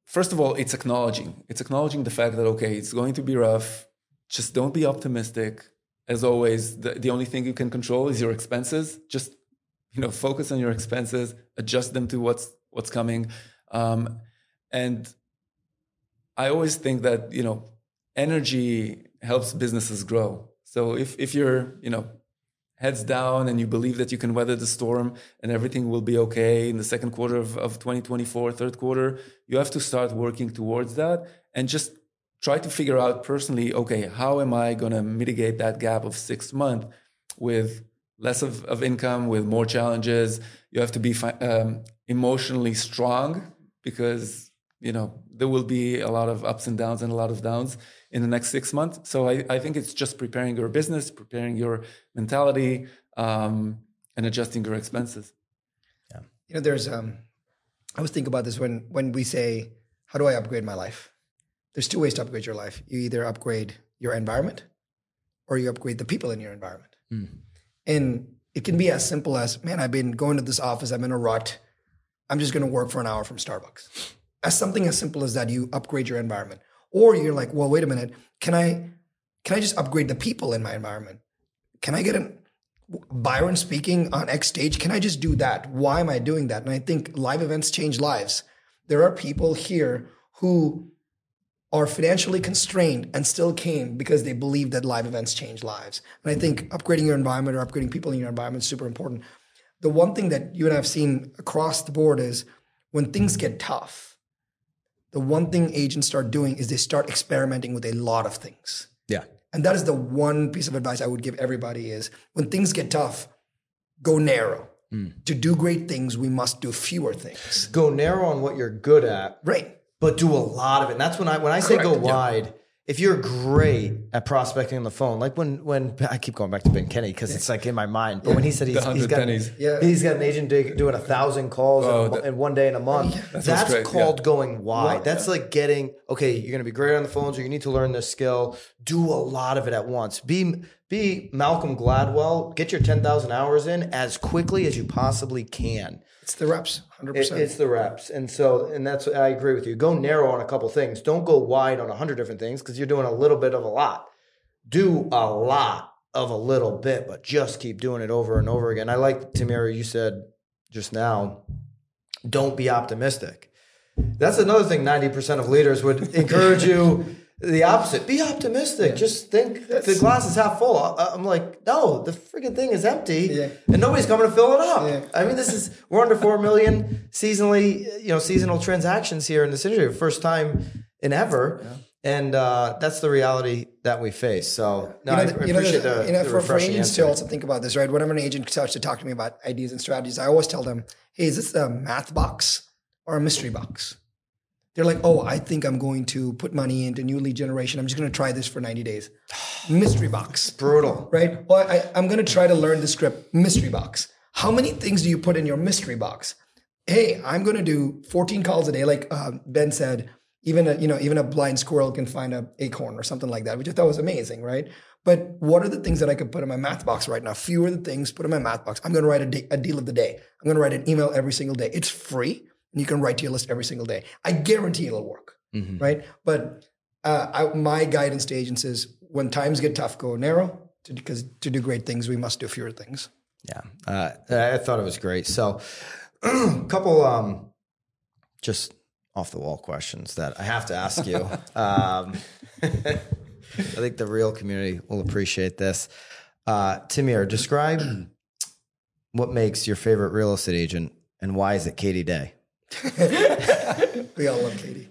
first of all it's acknowledging. It's acknowledging the fact that okay it's going to be rough. Just don't be optimistic. As always the, the only thing you can control is your expenses. Just you know focus on your expenses. Adjust them to what's what's coming. Um, and i always think that you know energy helps businesses grow. So if if you're, you know, heads down and you believe that you can weather the storm and everything will be okay in the second quarter of, of 2024, third quarter, you have to start working towards that and just try to figure out personally, okay, how am I going to mitigate that gap of six months with less of, of income, with more challenges? You have to be um, emotionally strong because, you know, there will be a lot of ups and downs and a lot of downs in the next six months. So I, I think it's just preparing your business, preparing your mentality, um, and adjusting your expenses. Yeah. You know, there's um, I was thinking about this when when we say, how do I upgrade my life? There's two ways to upgrade your life. You either upgrade your environment, or you upgrade the people in your environment. Mm. And it can be as simple as, man, I've been going to this office, I'm in a rut. I'm just going to work for an hour from Starbucks. As something as simple as that, you upgrade your environment. Or you're like, well, wait a minute. Can I can I just upgrade the people in my environment? Can I get a Byron speaking on X stage? Can I just do that? Why am I doing that? And I think live events change lives. There are people here who are financially constrained and still came because they believe that live events change lives. And I think upgrading your environment or upgrading people in your environment is super important. The one thing that you and I have seen across the board is when things get tough, the one thing agents start doing is they start experimenting with a lot of things. Yeah. And that is the one piece of advice I would give everybody is when things get tough, go narrow. Mm. To do great things, we must do fewer things. Go narrow on what you're good at. Right. but do a lot of it. And that's when I when I say go wide, yeah. Wide. If you're great at prospecting on the phone, like when when I keep going back to Ben Kinney because it's like in my mind, but when he said he's, The he's hundred got pennies. Yeah. he's got an agent doing a thousand calls Oh, in, that- in one day in a month. That That's called yeah. going wide. Right, That's like getting okay. You're going to be great on the phones, or you need to learn this skill. Do a lot of it at once. Be be Malcolm Gladwell. Get your ten thousand hours in as quickly as you possibly can. It's the reps, hundred percent. it's the reps, and so and that's I agree with you. Go narrow on a couple things. Don't go wide on a hundred different things because you're doing a little bit of a lot. Do a lot of a little bit, but just keep doing it over and over again. I like Tamira. You said just now, don't be optimistic. That's another thing. Ninety percent of leaders would encourage you. The opposite. Be optimistic. Just think the glass is half full. I- I'm like, no, the freaking thing is empty, Yeah. and nobody's coming to fill it up. Yeah. I mean, this is we're under four million seasonally, you know, seasonal transactions here in this industry, first time in ever, and uh, that's the reality that we face. So, no, I, I you know, appreciate the, you know, the for, for agents answer. to also think about this, right? Whenever an agent starts to talk to me about ideas and strategies, I always tell them, "Hey, is this a math box or a mystery box?" They're like, "Oh, I think I'm going to put money into new lead generation. I'm just going to try this for 90 days." mystery box, Brutal. right? Well, I, I'm going to try to learn the script. Mystery box. How many things do you put in your mystery box? Hey, I'm going to do 14 calls a day, like uh, Ben said. Even a you know even a blind squirrel can find an acorn or something like that, which I thought was amazing, right? But what are the things that I could put in my math box right now? Fewer the things put in my math box. I'm going to write a, de- a deal of the day. I'm going to write an email every single day. It's free, and you can write to your list every single day. I guarantee it'll work, right? But uh, I, my guidance to agents is when times get tough, go narrow. Because to, do great things, we must do fewer things. Yeah, uh, I thought it was great. So, a couple um, just off the wall questions that I have to ask you. um, I think the real community will appreciate this. Uh, Tamir, describe what makes your favorite real estate agent and why is it Katie Day? We all love Katie.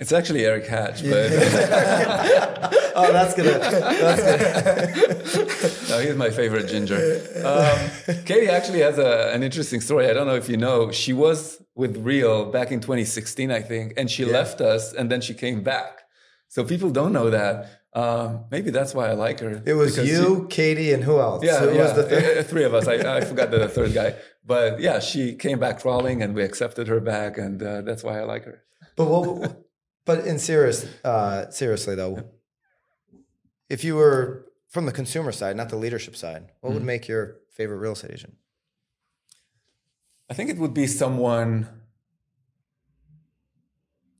It's actually Eric Hatch, but Oh, that's gonna. That's gonna. no, he's my favorite ginger. Um, Katie actually has a, an interesting story. I don't know if you know. She was with Real back in 2016, I think, and she left us, and then she came back. So people don't know that. Um, maybe that's why I like her. It was because you, Katie, and who else? She, yeah, Who yeah, was the third? three of us. I, I forgot the third guy, but yeah, she came back crawling, and we accepted her back, and uh, that's why I like her. But what? But in serious, uh, seriously though, if you were from the consumer side, not the leadership side, what Mm-hmm. would make your favorite real estate agent? I think it would be someone.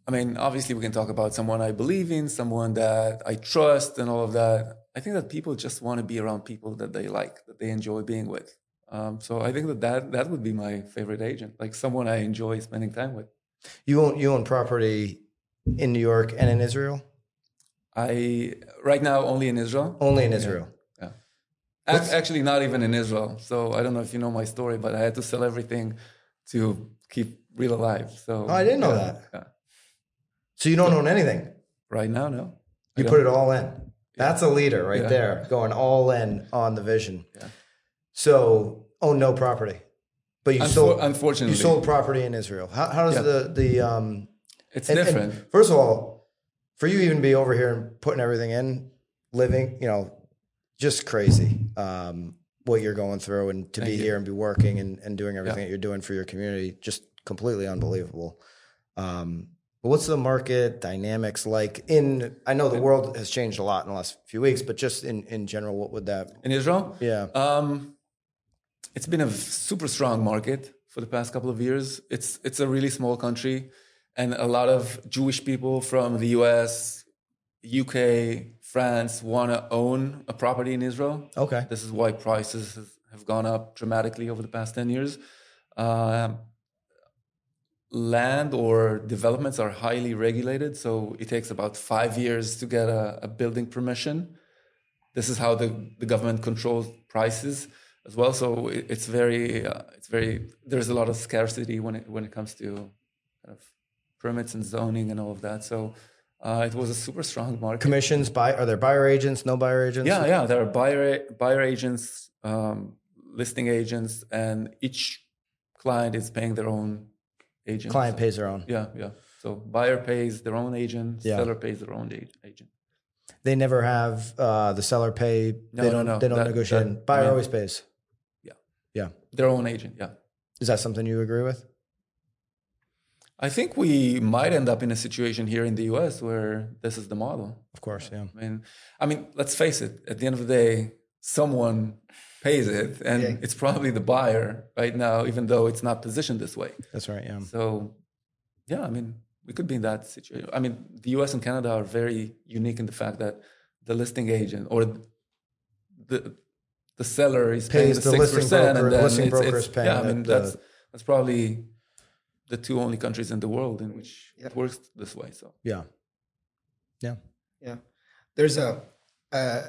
I mean, obviously, we can talk about someone I believe in, someone that I trust, and all of that. I think that people just want to be around people that they like, that they enjoy being with. Um, so I think that, that that would be my favorite agent, like someone I enjoy spending time with. You own you own property in New York and in Israel, I right now only in Israel. only in Israel. Yeah. Ac- Actually, not even in Israel. So I don't know if you know my story, but I had to sell everything to keep real alive. So Oh, I didn't know yeah, that. yeah. So you don't own anything. Right now, no. You put it all in. That's a leader right Yeah. there, going all in on the vision. Yeah. So own no property, but you Unfor- sold unfortunately, you sold property in Israel. How, how does Yeah. the the um it's And- and different. first of all, for you to even be over here and putting everything in, living, you know, just crazy. Um, what you're going through and to Thank be you. here and be working and, and doing everything that you're doing for your community, just completely unbelievable. Um, but what's the market dynamics like in, I know the world has changed a lot in the last few weeks, but just in, in general, what would that, in Israel, yeah. um, it's been a super strong market for the past couple of years. It's it's a really small country, and a lot of Jewish people from the U.S., UK, France want to own a property in Israel. Okay. This is why prices have gone up dramatically over the past 10 years. Um, land or developments are highly regulated, so it takes about five years to get a, a building permission. This is how the, the government controls prices as well. So it, it's very, uh, it's very. There's a lot of scarcity when it when it comes to kind of permits and zoning and all of that. So uh, it was a super strong market. Commissions, buy, are there buyer agents, no buyer agents? Yeah, yeah. There are buyer buyer agents, um, listing agents, and each client is paying their own agent. Client pays their own. Yeah, yeah. So buyer pays their own agent, Yeah. seller pays their own agent. They never have uh, the seller pay. No, they no, don't. no. They don't That- negotiate. that- Buyer I mean- always pays. Their own agent, yeah. Is that something you agree with? I think we might end up in a situation here in the US where this is the model. Of course, yeah. I mean, I mean, let's face it. At the end of the day, someone pays it, and Yeah. it's probably the buyer right now, even though it's not positioned this way. That's right. Yeah. So, yeah, I mean, we could be in that situation. I mean, the US and Canada are very unique in the fact that the listing agent or the the seller is paying Pays the the six listing percent, broker- and then listing it's, broker it's- is paying Yeah, I mean, the- that's that's probably the two only countries in the world in which Yeah. it works this way. So, Yeah. Yeah. Yeah. There's a, uh,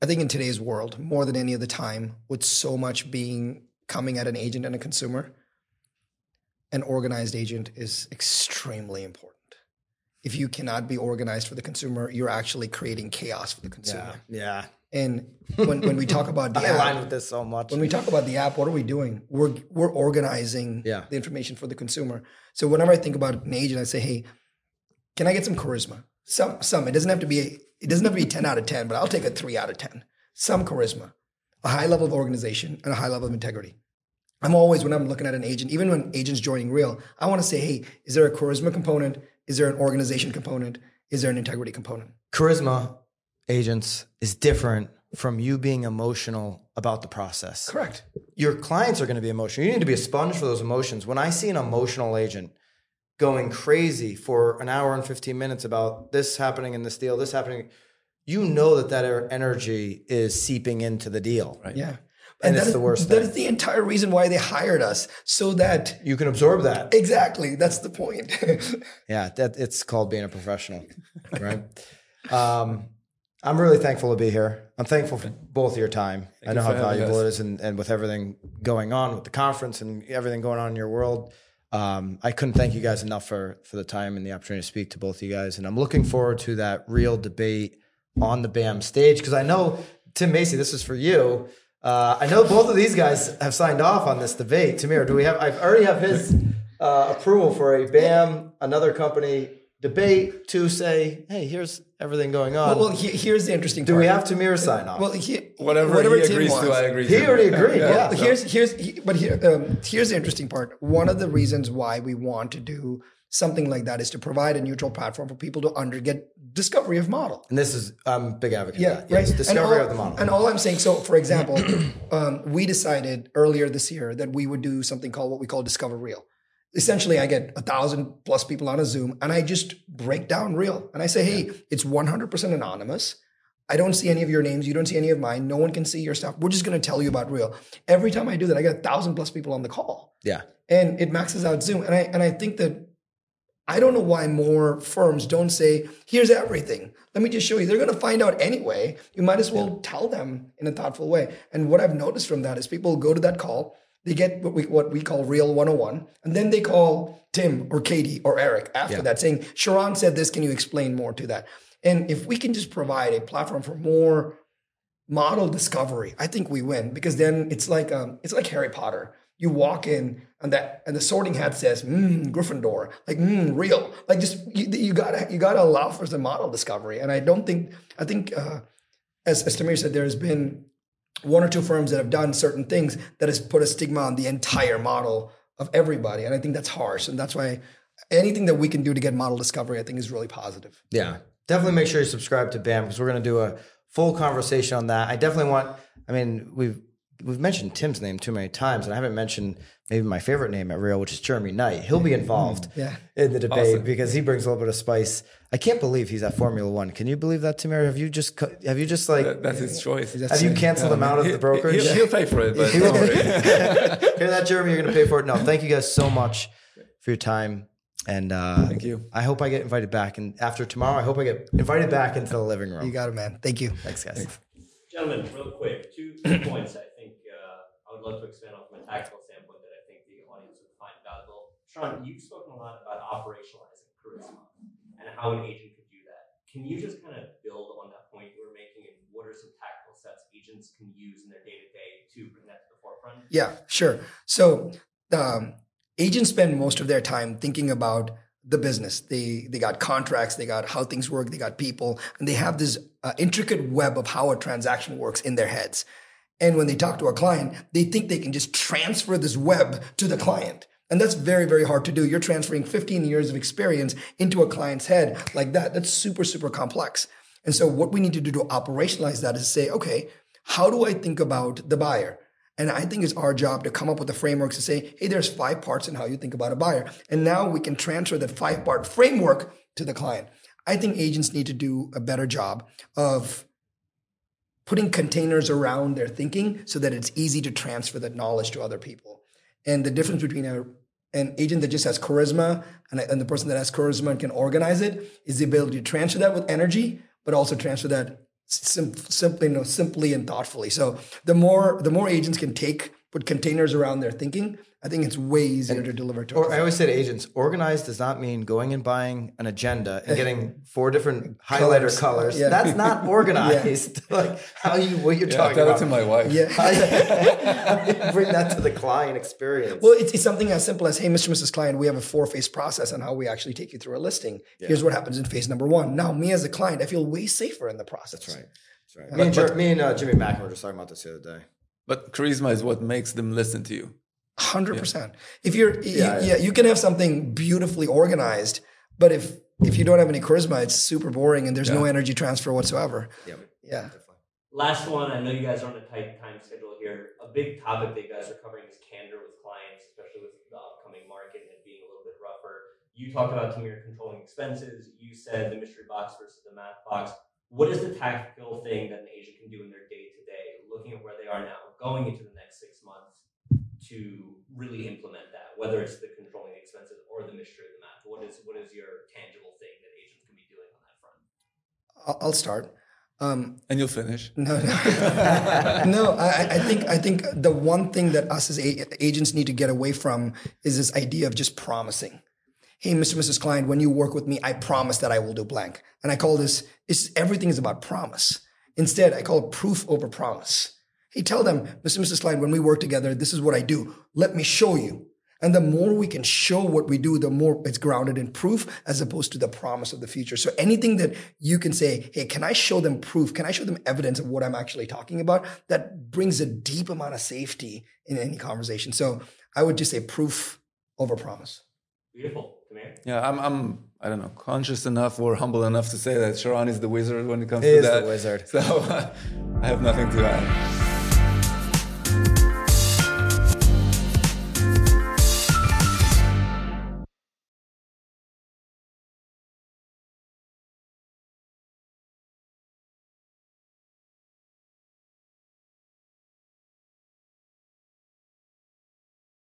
I think in today's world, more than any other time, with so much being coming at an agent and a consumer, an organized agent is extremely important. If you cannot be organized for the consumer, you're actually creating chaos for the consumer. Yeah. And when, when we talk about the I align app, with this so much. when we talk about the app, what are we doing? We're we're organizing Yeah. the information for the consumer. So whenever I think about an agent, I say, hey, can I get some charisma? Some some. It doesn't have to be it doesn't have to be 10 out of 10, but I'll take a three out of 10. Some charisma, a high level of organization, and a high level of integrity. I'm always when I'm looking at an agent, even when agents joining real, I want to say, hey, is there a charisma component? Is there an organization component? Is there an integrity component? charisma agents is different from you being emotional about the process. Correct. Your clients are going to be emotional. You need to be a sponge for those emotions. When I see an emotional agent going crazy for an hour and 15 minutes about this happening in this deal, this happening, you know that that er- energy is seeping into the deal. right. Yeah. And it's that the worst That thing. is the entire reason why they hired us, so that You can absorb that. exactly that's the point. Yeah, that it's called being a professional, right? um, I'm really thankful to be here. I'm thankful for both of your time. I know how valuable it is, and, and with everything going on with the conference and everything going on in your world, um, I couldn't thank you guys enough for for the time and the opportunity to speak to both of you guys. And I'm looking forward to that real debate on the BAM stage because I know Tim Macy, this is for you. Uh, I know both of these guys have signed off on this debate. Tamir, do we have? I already have his uh, approval for a BAM, another company debate to say, hey, here's everything going on. well, he, here's the interesting do part. we have Tamir sign off? Well, he, Whatever, whatever he Tim agrees wants. to, I agree he to. already agreed. Yeah. Well, here's here's he, but here um, here's the interesting part. One of the reasons why we want to do something like that is to provide a neutral platform for people to under get discovery of model. and this is I'm a big advocate. Yeah, of that. Yes, right. Discovery all- of the model. And all I'm saying, so for example, um, we decided earlier this year that we would do something called what we call Discover Real. Essentially, I get a thousand plus people on a Zoom, and I just break down Real, and I say, hey, it's 100% anonymous. I don't see any of your names. You don't see any of mine. No one can see your stuff. We're just going to tell you about Real. Every time I do that, I get a thousand plus people on the call yeah, and it maxes out Zoom. And I and I think that I don't know why more firms don't say, "Here's everything. Let me just show you." They're going to find out anyway. You might as well tell them in a thoughtful way. And what I've noticed from that is people go to that call, they get what we what we call Real 101, and then they call Tim or Katie or Eric after Yeah. that, saying, "Sharran said this. Can you explain more to that?" And if we can just provide a platform for more model discovery, I think we win because then it's like um, it's like Harry Potter. You walk in and that and the sorting hat says mm, Gryffindor, like mm, real, like just you, you gotta you gotta allow for the model discovery. And I don't think I think uh, as as Tamir said, there has been one or two firms that have done certain things that has put a stigma on the entire model of everybody, and I think that's harsh. And that's why anything that we can do to get model discovery, I think, is really positive. yeah. Definitely make sure you subscribe to BAM because we're going to do a full conversation on that. I definitely want. I mean, we've we've mentioned Tim's name too many times, and I haven't mentioned maybe my favorite name at Real, which is Jeremy Knight. He'll be involved Yeah. in the debate Awesome. because he brings a little bit of spice. I can't believe he's at Formula One. Can you believe that, Tamir? Have you just have you just like That- that's his choice. have you canceled him out of the brokerage? He'll, he'll pay for it, but don't will. worry. Hear that, Jeremy? You're going to pay for it. No, thank you guys so much for your time. And uh, Thank you. I hope I get invited back. And after tomorrow, I hope I get invited back into the living room. You got it, man. Thank you. Thanks, guys. Gentlemen, real quick, two, two points I think uh, I would love to expand on from a tactical standpoint that I think the audience would find valuable. Sharran, you've spoken a lot about operationalizing charisma and how an agent could do that. Can you just kind of build on that point you were making and what are some tactical steps agents can use in their day to day to bring that to the forefront? Yeah, sure. So um, agents spend most of their time thinking about the business. They they got contracts, they got how things work, they got people, and they have this uh, intricate web of how a transaction works in their heads. And when they talk to a client, they think they can just transfer this web to the client. And that's very, very hard to do. You're transferring 15 years of experience into a client's head like that. That's super, super complex. And so, what we need to do to operationalize that is say, okay, how do I think about the buyer? And I think it's our job to come up with the frameworks to say, hey, there's five parts in how you think about a buyer. And now we can transfer that five part framework to the client. I think agents need to do a better job of putting containers around their thinking so that it's easy to transfer that knowledge to other people. And the difference between a, an agent that just has charisma and, and the person that has charisma and can organize it is the ability to transfer that with energy, but also transfer that sim- simply, you know, simply and thoughtfully. So the more the more agents can take put containers around their thinking, I think it's way easier and, to deliver to. Or I always say to agents, organized does not mean going and buying an agenda and getting four different highlighter colors. Yeah. That's not organized. yeah. like how you what you're yeah, talking tell about. Tell it to my wife. Yeah, bring that to the client experience. Well, it's, it's, something as simple as, hey, Mr. Mrs. Client, we have a four phase process on how we actually take you through a listing. Here's what happens in phase number one. Now, me as a client, I feel way safer in the process. That's right. That's right. Me, and, but, me and uh, Jimmy Mack were just talking about this the other day. But charisma is what makes them listen to you. Hundred yeah. percent. If you're, yeah, you, yeah, you can have something beautifully organized, but if if you don't have any charisma, it's super boring and there's yeah. no energy transfer whatsoever. Yeah, yeah. Last one. I know you guys are on a tight time schedule here. A big topic that you guys are covering is candor with clients, especially with the upcoming market and being a little bit rougher. You talked about Tamir controlling expenses. You said the mystery box versus the math box. What is the tactical thing that an agent can do in their day to day, looking at where they are now, going into the next six months, to really implement that? Whether it's the controlling expenses or the mystery of the math, what is what is your tangible thing that agents can be doing on that front? I'll start. Um, and you'll finish. No, no, no. I, I, think I think the one thing that us as agents need to get away from is this idea of just promising hey, Mr. Mrs. Client, when you work with me, I promise that I will do blank. And I call this, it's, everything is about promise. Instead, I call it proof over promise. Hey, tell them, Mr. Mrs. Client, when we work together, this is what I do. Let me show you. And the more we can show what we do, the more it's grounded in proof as opposed to the promise of the future. So anything that you can say, hey, can I show them proof? Can I show them evidence of what I'm actually talking about? That brings a deep amount of safety in any conversation. So I would just say proof over promise. Beautiful. Yeah, I'm, I'm, I don't know, conscious enough or humble enough to say that Sharran is the wizard when it comes he to that. He is the wizard. So I have nothing to add.